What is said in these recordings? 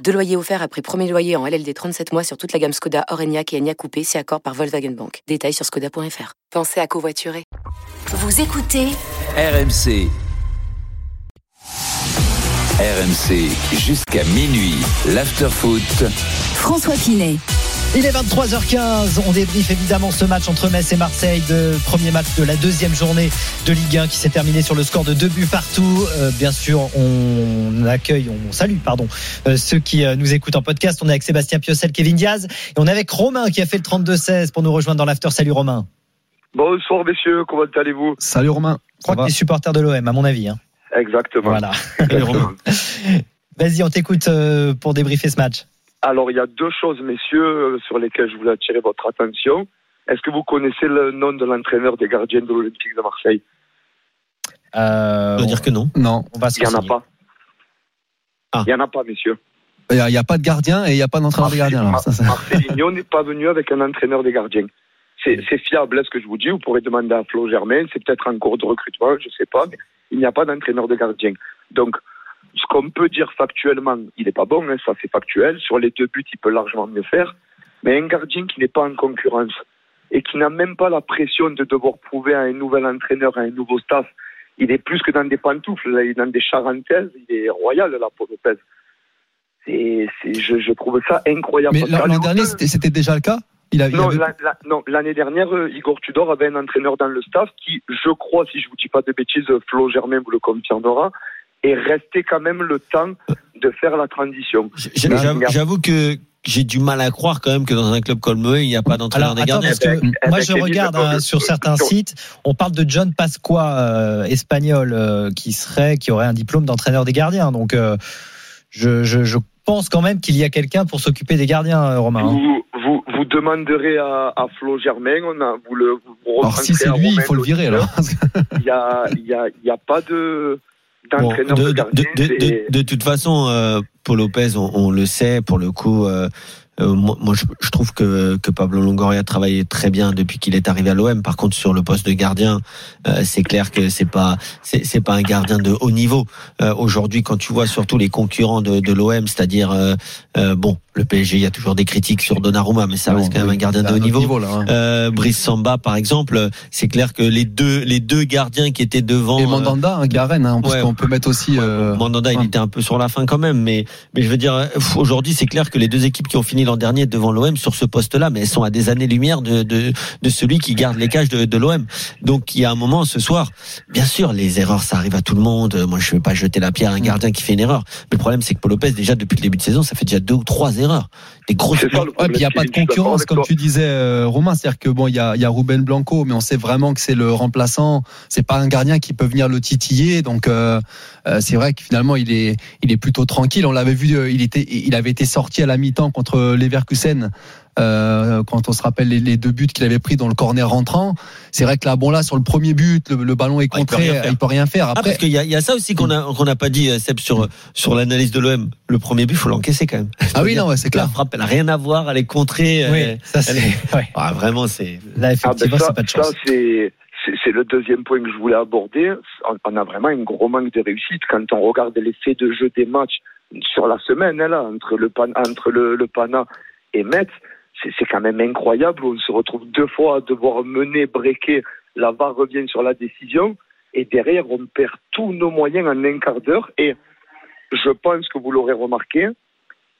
Deux loyers offerts après premier loyer en LLD 37 mois sur toute la gamme Skoda, Orenia et Enya Coupé, c'est accord par Volkswagen Bank. Détails sur skoda.fr. Pensez à covoiturer. Vous écoutez RMC. RMC jusqu'à minuit. L'afterfoot. François Pinet. Il est 23h15. On débriefe évidemment ce match entre Metz et Marseille, de premier match de la deuxième journée de Ligue 1 qui s'est terminé sur le score de deux buts partout. Euh, bien sûr, on accueille, on salue, pardon, euh, ceux qui euh, nous écoutent en podcast. On est avec Sébastien Piocel, Kevin Diaz, et on est avec Romain qui a fait le 32-16 pour nous rejoindre dans l'after. Salut Romain. Bonsoir messieurs, comment allez-vous? Salut Romain. Je crois que tu es supporter de l'OM, à mon avis. Hein. Exactement. Voilà. Vas-y, on t'écoute pour débriefer ce match. Alors, il y a deux choses, messieurs, euh, sur lesquelles je voulais attirer votre attention. Est-ce que vous connaissez le nom de l'entraîneur des gardiens de l'Olympique de Marseille? Euh, On dire que non. Non, on va Il n'y en a pas. Ah. Il n'y en a pas, messieurs. Il n'y a, pas de gardien et il n'y a pas d'entraîneur des gardiens. Alors, ça, Marcelinho n'est pas venu avec un entraîneur des gardiens. C'est fiable, est-ce que je vous dis? Vous pourrez demander à Flo Germain, c'est peut-être en cours de recrutement, je ne sais pas, mais il n'y a pas d'entraîneur de gardien. Donc, ce qu'on peut dire factuellement, il n'est pas bon, hein, ça c'est factuel. Sur les deux buts, il peut largement mieux faire. Mais un gardien qui n'est pas en concurrence et qui n'a même pas la pression de devoir prouver à un nouvel entraîneur, à un nouveau staff, il est plus que dans des pantoufles, là, il est dans des charentaises, il est royal là pour Lopez. Je, je, trouve ça incroyable. Mais l'an dernier, c'était déjà le cas il non, l'année dernière, euh, Igor Tudor avait un entraîneur dans le staff qui, je crois, si je vous dis pas de bêtises, Flo Germain vous le confirmera, et rester quand même le temps de faire la transition. J'avoue que j'ai du mal à croire quand même que dans un club comme eux, il n'y a pas d'entraîneur des gardiens. Eh ben, moi, je regarde hein, sur certains sites, on parle de John Pasqua, euh, espagnol, euh, qui serait, qui aurait un diplôme d'entraîneur des gardiens. Donc, euh, je, je, je, pense quand même qu'il y a quelqu'un pour s'occuper des gardiens, Romain. Hein. Vous, vous, vous, demanderez à, à, Flo Germain, on a, vous le, vous Alors, si c'est lui, il faut le virer, alors. Il n'y a, il y a, il y a pas de, de, de, de, toute façon, euh, Paul Lopez, on, on, le sait, pour le coup, euh, euh, moi, moi je, je, trouve que, que Pablo Longoria a travaillé très bien depuis qu'il est arrivé à l'OM. Par contre, sur le poste de gardien, euh, c'est clair que c'est pas c'est pas un gardien de haut niveau. Euh, Aujourd'hui, quand tu vois surtout les concurrents de, de l'OM, c'est-à-dire euh, bon, le PSG, il y a toujours des critiques sur Donnarumma, mais ça reste quand même un gardien de haut niveau. Hein. Brice Samba, par exemple, c'est clair que les deux les deux gardiens qui étaient devant et Mandanda, un Garen, hein, parce qu'on peut mettre aussi. Mandanda, il était un peu sur la fin quand même, mais mais je veux dire, aujourd'hui, c'est clair que les deux équipes qui ont fini l'an dernier devant l'OM sur ce poste-là, mais elles sont à des années-lumière de, de, de, celui qui garde les cages de, de l'OM. Donc il y a un moment ce soir, bien sûr, les erreurs, ça arrive à tout le monde. Moi, je ne vais pas jeter la pierre à un mm. gardien qui fait une erreur. Mais le problème, c'est que Paul Lopez, déjà depuis le début de saison, ça fait déjà deux ou trois erreurs. Des grosses. Ouais, puis il n'y a pas de concurrence, comme tu disais, euh, Romain. C'est-à-dire que bon, il y a, y a Ruben Blanco, mais on sait vraiment que c'est le remplaçant. C'est pas un gardien qui peut venir le titiller. Donc euh, euh, c'est vrai que finalement, il est, il est plutôt tranquille. On l'avait vu, il était, il avait été sorti à la mi-temps contre Leverkusen euh, quand on se rappelle les, deux buts qu'il avait pris dans le corner rentrant, c'est vrai que là, bon là, sur le premier but, le, ballon est contré, il, peut peut rien faire. Après, ah, parce qu'il y, y, a ça aussi qu'on a qu'on n'a pas dit, euh, Seb, sur sur l'analyse de l'OM. Le premier but, faut l'encaisser quand même. Ah oui, non, ouais, c'est clair. La frappe, elle a rien à voir, elle est contrée. Oui, ça c'est. Ouais. Ah, vraiment, c'est. Là, effectivement, ah, ben pas de chance. Ça, c'est c'est le deuxième point que je voulais aborder. On a vraiment un gros manque de réussite quand on regarde l'effet de jeu des matchs sur la semaine hein, entre le entre le, le Pana et Metz c'est quand même incroyable. On se retrouve deux fois à devoir mener, breaker. La VAR revient sur la décision. Et derrière, on perd tous nos moyens en un quart d'heure. Et je pense que vous l'aurez remarqué.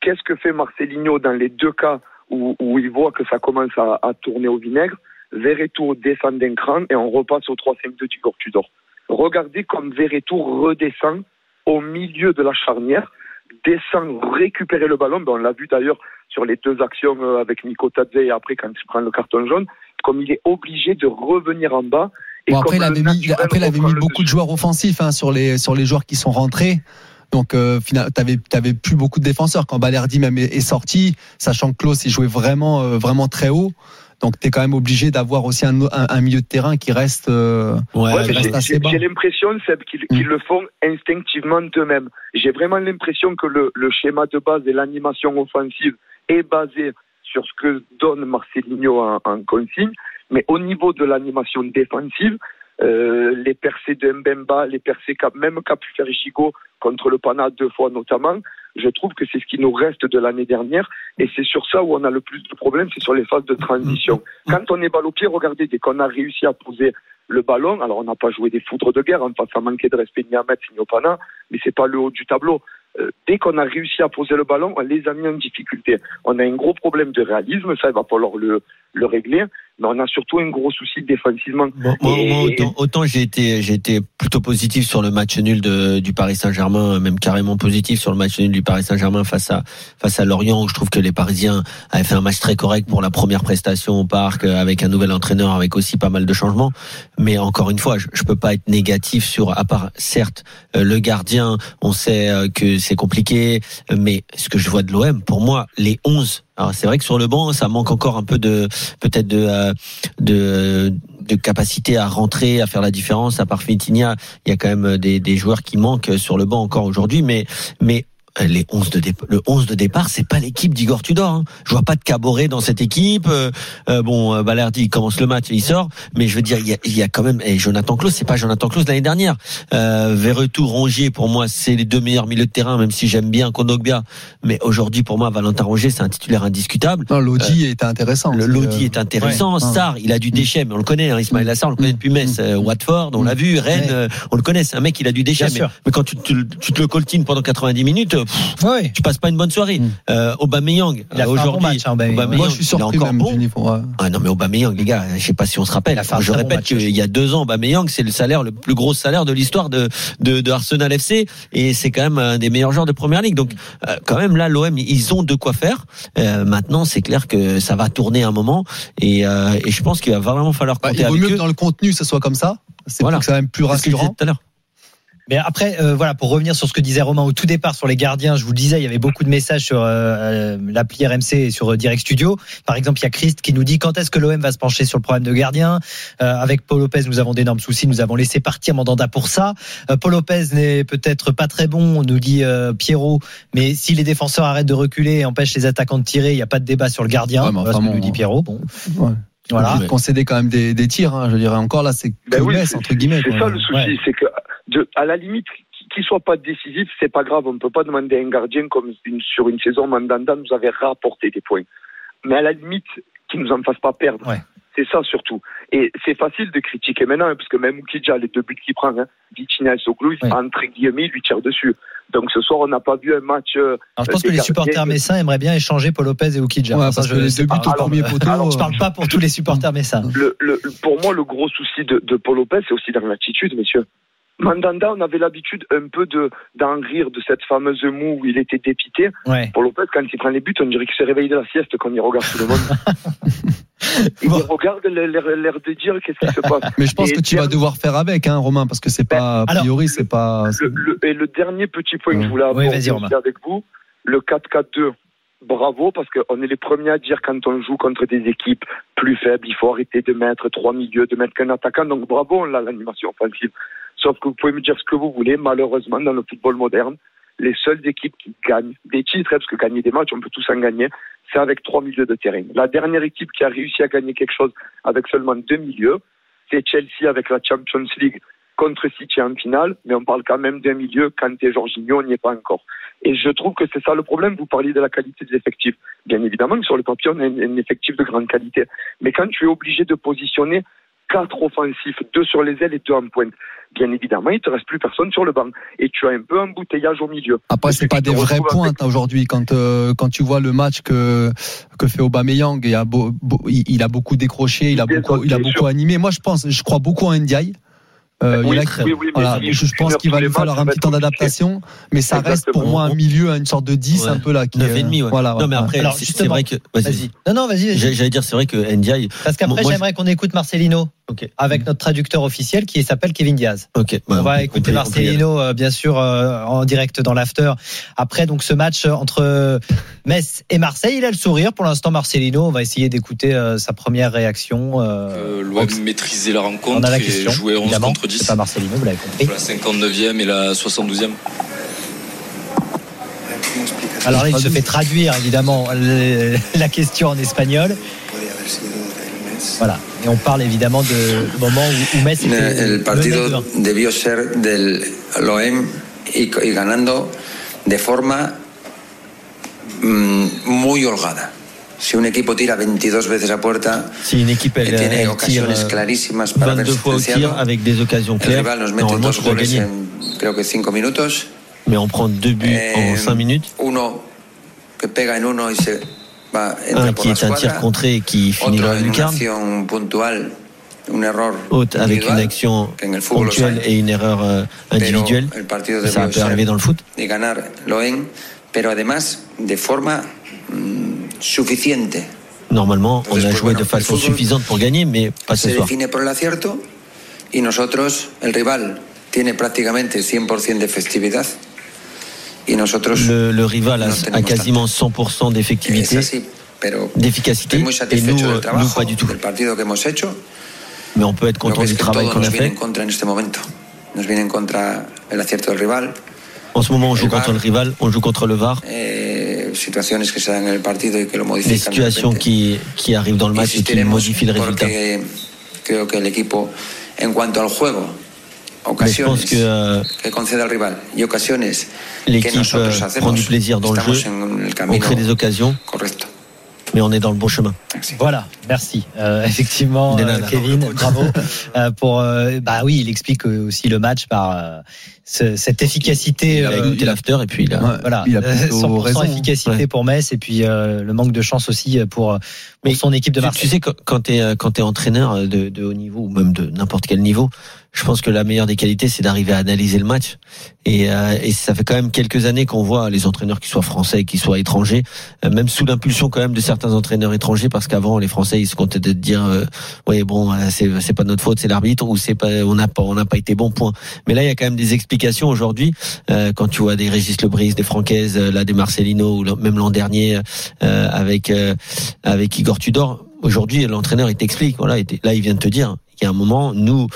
Qu'est-ce que fait Marcelinho dans les deux cas où, il voit que ça commence à, tourner au vinaigre? Verretou descend d'un cran et on repasse au 3-5-2 du Tudor. Regardez comme Verretou redescend au milieu de la charnière descend récupérer le ballon. Ben, on l'a vu d'ailleurs sur les deux actions euh, avec Nico Tadze et après quand il prend le carton jaune, comme il est obligé de revenir en bas. Et après, il avait mis, après, il avait mis beaucoup de joueurs offensifs hein, sur, les, sur les joueurs qui sont rentrés. Donc, euh, tu n'avais plus beaucoup de défenseurs quand Balerdi même est, sorti, sachant que Klaus il jouait vraiment, euh, vraiment très haut. Donc tu es quand même obligé d'avoir aussi un, un, milieu de terrain qui reste, euh, ouais, J'ai l'impression, Seb, qu'ils mm. le font instinctivement d'eux-mêmes. J'ai vraiment l'impression que le, le, schéma de base et l'animation offensive est basé sur ce que donne Marcelinho en, en consigne, mais au niveau de l'animation défensive, euh, les percées de Mbemba, les percées même Capu Chico contre le Pana deux fois notamment, je trouve que c'est ce qui nous reste de l'année dernière et c'est sur ça où on a le plus de problèmes, c'est sur les phases de transition. Mm-hmm. Quand on est balle au pied, regardez, dès qu'on a réussi à poser le ballon, alors on n'a pas joué des foudres de guerre, en face à manquer de respect ni à mettre ni au Pana, mais c'est pas le haut du tableau. Euh, dès qu'on a réussi à poser le ballon, on les a mis en difficulté. On a un gros problème de réalisme, ça il va falloir le, le régler mais on a surtout un gros souci défensivement. autant, j'ai été, été plutôt positif sur le match nul de, du Paris Saint-Germain, même carrément positif sur le match nul du Paris Saint-Germain face à face à Lorient. Où je trouve que les Parisiens avaient fait un match très correct pour la première prestation au parc, euh, avec un nouvel entraîneur, avec aussi pas mal de changements. Mais encore une fois, je, je peux pas être négatif sur, à part certes euh, le gardien. On sait euh, que c'est compliqué, mais ce que je vois de l'OM, pour moi, les 11 alors c'est vrai que sur le banc, ça manque encore un peu de peut-être de, euh, de capacité à rentrer, à faire la différence. À part Fitinia, il y a quand même des, joueurs qui manquent sur le banc encore aujourd'hui, mais les 11 de le 11 de départ, c'est pas l'équipe d'Igor Tudor. Hein. Je vois pas de Caboret dans cette équipe. Euh, euh bon, euh, Balerdi commence le match, il sort, mais je veux dire, il y a, il y a quand même. Et Jonathan Klaus, c'est pas Jonathan Klaus l'année dernière. Euh, Verretou, Rongier, pour moi, c'est les deux meilleurs milieux de terrain, même si j'aime bien Kondogbia. Mais aujourd'hui, pour moi, Valentin Rongier, c'est un titulaire indiscutable. Non, Lodi euh, est intéressant. Le Lodi est intéressant. Ouais. Sarr, il a du déchet, mais on le connaît. Hein, Ismaël Assar, on le connaît depuis Metz, mm. Watford, on l'a mm. vu, Rennes, on le connaît. C'est un mec, il a du déchet. Mais, mais, quand tu, tu, tu, te le coltines pendant 90 minutes, pff, ouais passe pas une bonne soirée. Mm. Euh, Aubameyang aujourd'hui, hein, moi je suis surpris même bon. Ah non mais Aubameyang les gars, je sais pas si on se rappelle. Je répète qu'il y a deux ans, Aubameyang c'est le salaire le plus gros salaire de l'histoire de, de, de Arsenal FC et c'est quand même un des meilleurs joueurs de première ligue. Donc euh, quand même là l'OM ils ont de quoi faire. Euh, maintenant c'est clair que ça va tourner un moment et, euh, et je pense qu'il va vraiment falloir bah, compter bah, il vaut mieux que dans le contenu ça soit comme ça. C'est voilà. quand même plus rassurant. tout à l'heure. Mais après, euh, voilà, pour revenir sur ce que disait Romain au tout départ sur les gardiens, je vous le disais, il y avait beaucoup de messages sur euh, euh l'appli RMC et sur euh, Direct Studio. Par exemple, il y a Christ qui nous dit quand est-ce que l'OM va se pencher sur le problème de gardien? avec Paul Lopez, nous avons d'énormes soucis. Nous avons laissé partir Mandanda pour ça. Paul Lopez n'est peut-être pas très bon, nous dit Pierrot. Mais si les défenseurs arrêtent de reculer et empêchent les attaquants de tirer, il n'y a pas de débat sur le gardien. Ouais, enfin, nous dit Pierrot. Bon. Ouais. Voilà. Concéder quand même des, des tirs, hein, je dirais encore là, c'est ben oui, entre guillemets. C'est ça le souci, c'est que de, à la limite, qu'il soit pas décisif, c'est pas grave. On ne peut pas demander à un gardien comme sur une saison, Mandanda nous avait rapporté des points. Mais à la limite, qu'il nous en fasse pas perdre. C'est ça surtout. Et c'est facile de critiquer maintenant, hein, parce que même Oukidja, les deux buts qu'il prend, hein, Vitinha et Soglou, il entre guillemets, lui tire dessus. Donc ce soir, on n'a pas vu un match. Euh, alors, je pense que les supporters messins aimeraient bien échanger Paul Lopez et Oukidja. Ouais, parce que les deux buts au premier poteau. Alors, je parle pas pour tous les supporters messins. Le, le, pour moi, le gros souci de, de Paul Lopez, c'est aussi dans l'attitude, messieurs. Mandanda, on avait l'habitude un peu de d'en rire de cette fameuse moue où il était dépité. Ouais. Pour Lopez, quand il prend les buts, on dirait qu'il se réveille de la sieste quand il regarde tout le monde. il regarde l'air de dire qu'est-ce qui se passe. Mais je pense que tu vas devoir faire avec, hein, Romain, parce que c'est pas, a priori, c'est pas. Le, et le dernier petit point que je voulais aborder avec vous, le 4-4-2 bravo parce qu'on est les premiers à dire quand on joue contre des équipes plus faibles, il faut arrêter de mettre trois milieux, de mettre qu'un attaquant. Donc bravo, on a l'animation offensive. Sauf que vous pouvez me dire ce que vous voulez, malheureusement, dans le football moderne, les seules équipes qui gagnent des titres, hein, parce que gagner des matchs, on peut tous en gagner, c'est avec trois milieux de terrain. La dernière équipe qui a réussi à gagner quelque chose avec seulement deux milieux, c'est Chelsea avec la Champions League contre City en finale, mais on parle quand même d'un milieu, quand et Jorginho, on n'y est pas encore. Et je trouve que c'est ça le problème. Vous parliez de la qualité des effectifs. Bien évidemment sur le papier, on a un effectif de grande qualité. Mais quand tu es obligé de positionner quatre offensifs, deux sur les ailes et deux en pointe. Bien évidemment, il te reste plus personne sur le banc et tu as un peu un bouteillage au milieu. Après, c'est pas des vraies pointes aujourd'hui. Quand euh, quand tu vois le match que que fait Aubameyang, il a, beau, il a beaucoup décroché, il a beaucoup, il a beaucoup animé. Moi, je pense, je crois beaucoup en Ndiaye. Euh, oui, oui, oui, voilà, je, pense qu'il va lui falloir un petit temps d'adaptation, mais ça reste pour moi un milieu, une sorte de 10 un peu là. Qui, 9 et demi, ouais. Voilà, non, mais après, c'est vrai que. Vas-y. non, non, vas-y. J'allais dire, c'est vrai que Ndiaye. Parce qu'après, j'aimerais qu'on écoute Marcelino Okay. Avec notre traducteur officiel qui s'appelle Kevin Diaz. Ok. Bah, on va écouter Marcelino, euh, bien sûr, euh, en direct dans l'after. Après donc ce match entre Metz et Marseille, il a le sourire. Pour l'instant, Marcelino, on va essayer d'écouter euh, sa première réaction. Euh, L'OM maîtriser la rencontre on a la question, et jouer 11 contre 10. C'est pas Marcelino, vous l'avez compris. La 59e et la 72e. Alors là, il se fait traduire évidemment la question en espagnol. Voilà. Et on parle évidemment de moment où, où Metz était El partido debió ser del Loem y, y ganando de forma mmm, muy holgada. Si un equipo tira 22 veces a puerta, si une équipe elle, tiene elle ocasiones tire clarísimas para 22 fois au tir avec des occasions claires, el rival nos mete dos goles en creo que 5 minutos. Mais on prend deux buts eh, en 5 minutes. Uno que pega en uno y se un qui est un tir contré et qui finit dans la lucarne. Autre avec une action ponctuelle et une erreur euh, individuelle. Ça pu arriver dans le foot. Mm. Normalement, on a joué de façon suffisante pour gagner, mais pas ce soir. y nosotros, el rival, tiene prácticamente 100% de festividad. Le, le rival a, a quasiment 100% d'effectivité, d'efficacité, et nous, nous pas du tout. Mais on peut être content du travail qu'on a fait. En ce moment, on joue contre le rival, on joue contre le VAR. Eh. Les situations qui, qui arrivent dans le match et qui modifient le résultat. Creo que el equipo, en cuanto al juego, ocasiones que, euh, que l'équipe prend du plaisir dans le jeu, on crée des occasions. Mais on est dans le bon chemin. Voilà, merci. Euh, effectivement, euh, Kevin, bravo. euh, pour, bah oui, il explique aussi le match par ce, cette efficacité. Il a écouté l'after et puis il a, ouais, voilà, il a 100% raison. efficacité Ouais. pour Metz et puis le manque de chance aussi pour, pour Mais son équipe de Tu, Marseille. tu sais, quand, tu es, quand es entraîneur de, de haut niveau ou même de n'importe quel niveau, je pense que la meilleure des qualités, c'est d'arriver à analyser le match. Et, euh, et ça fait quand même quelques années qu'on voit les entraîneurs qui soient français, qui soient étrangers, euh, même sous l'impulsion quand même de certains entraîneurs étrangers, parce qu'avant les Français ils se comptaient de dire, euh, bon, c'est c'est pas notre faute, c'est l'arbitre ou c'est pas, on n'a pas, on n'a pas été bon point. Mais là il y a quand même des explications aujourd'hui. Euh, quand tu vois des Régis Lebris, des Francaise, euh, là des Marcelino ou même l'an dernier euh, avec euh, avec Igor Tudor. Aujourd'hui, l'entraîneur, il t'explique. Voilà, là, il vient de te dire. Il y a un moment, nous,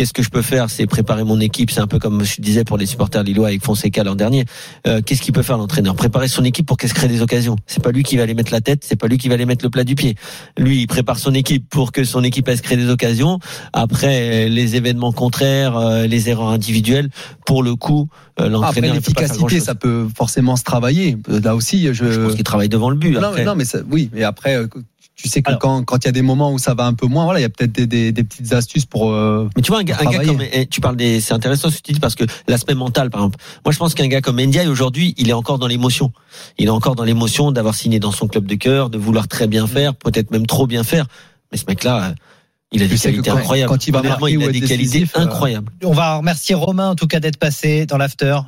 qu'est-ce que je peux faire? C'est préparer mon équipe. C'est un peu comme je disais pour les supporters lillois avec Fonseca l'an dernier. Euh, qu'est-ce qu'il peut faire l'entraîneur? Préparer son équipe pour qu'elle se crée des occasions. C'est pas lui qui va aller mettre la tête. C'est pas lui qui va aller mettre le plat du pied. Lui, il prépare son équipe pour que son équipe elle se crée des occasions. Après, euh, les événements contraires, euh, les erreurs individuelles, pour le coup, euh, Après, l'entraîneur faire l'efficacité, ça peut forcément se travailler. Là aussi, je. Je pense qu'il travaille devant le but. non, après. mais, non, mais ça- oui, mais après, euh, tu sais que Alors- quand quand il y a des moments où ça va un peu moins, voilà, il y a peut-être des, des, des petites astuces pour. euh, Mais tu vois, un gars, un gars comme, tu parles des, c'est intéressant ce que tu dis parce que l'aspect mental, par exemple. Moi, je pense qu'un gars comme Ndiaye aujourd'hui, il est encore dans l'émotion. Il est encore dans l'émotion d'avoir signé dans son club de cœur, de vouloir très bien faire, peut-être même trop bien faire. Mais ce mec-là, euh, il a des qualités quand- incroyables. quand il va marquer il a des qualités décisif, euh, incroyables. On va remercier Romain en tout cas d'être passé dans l'after.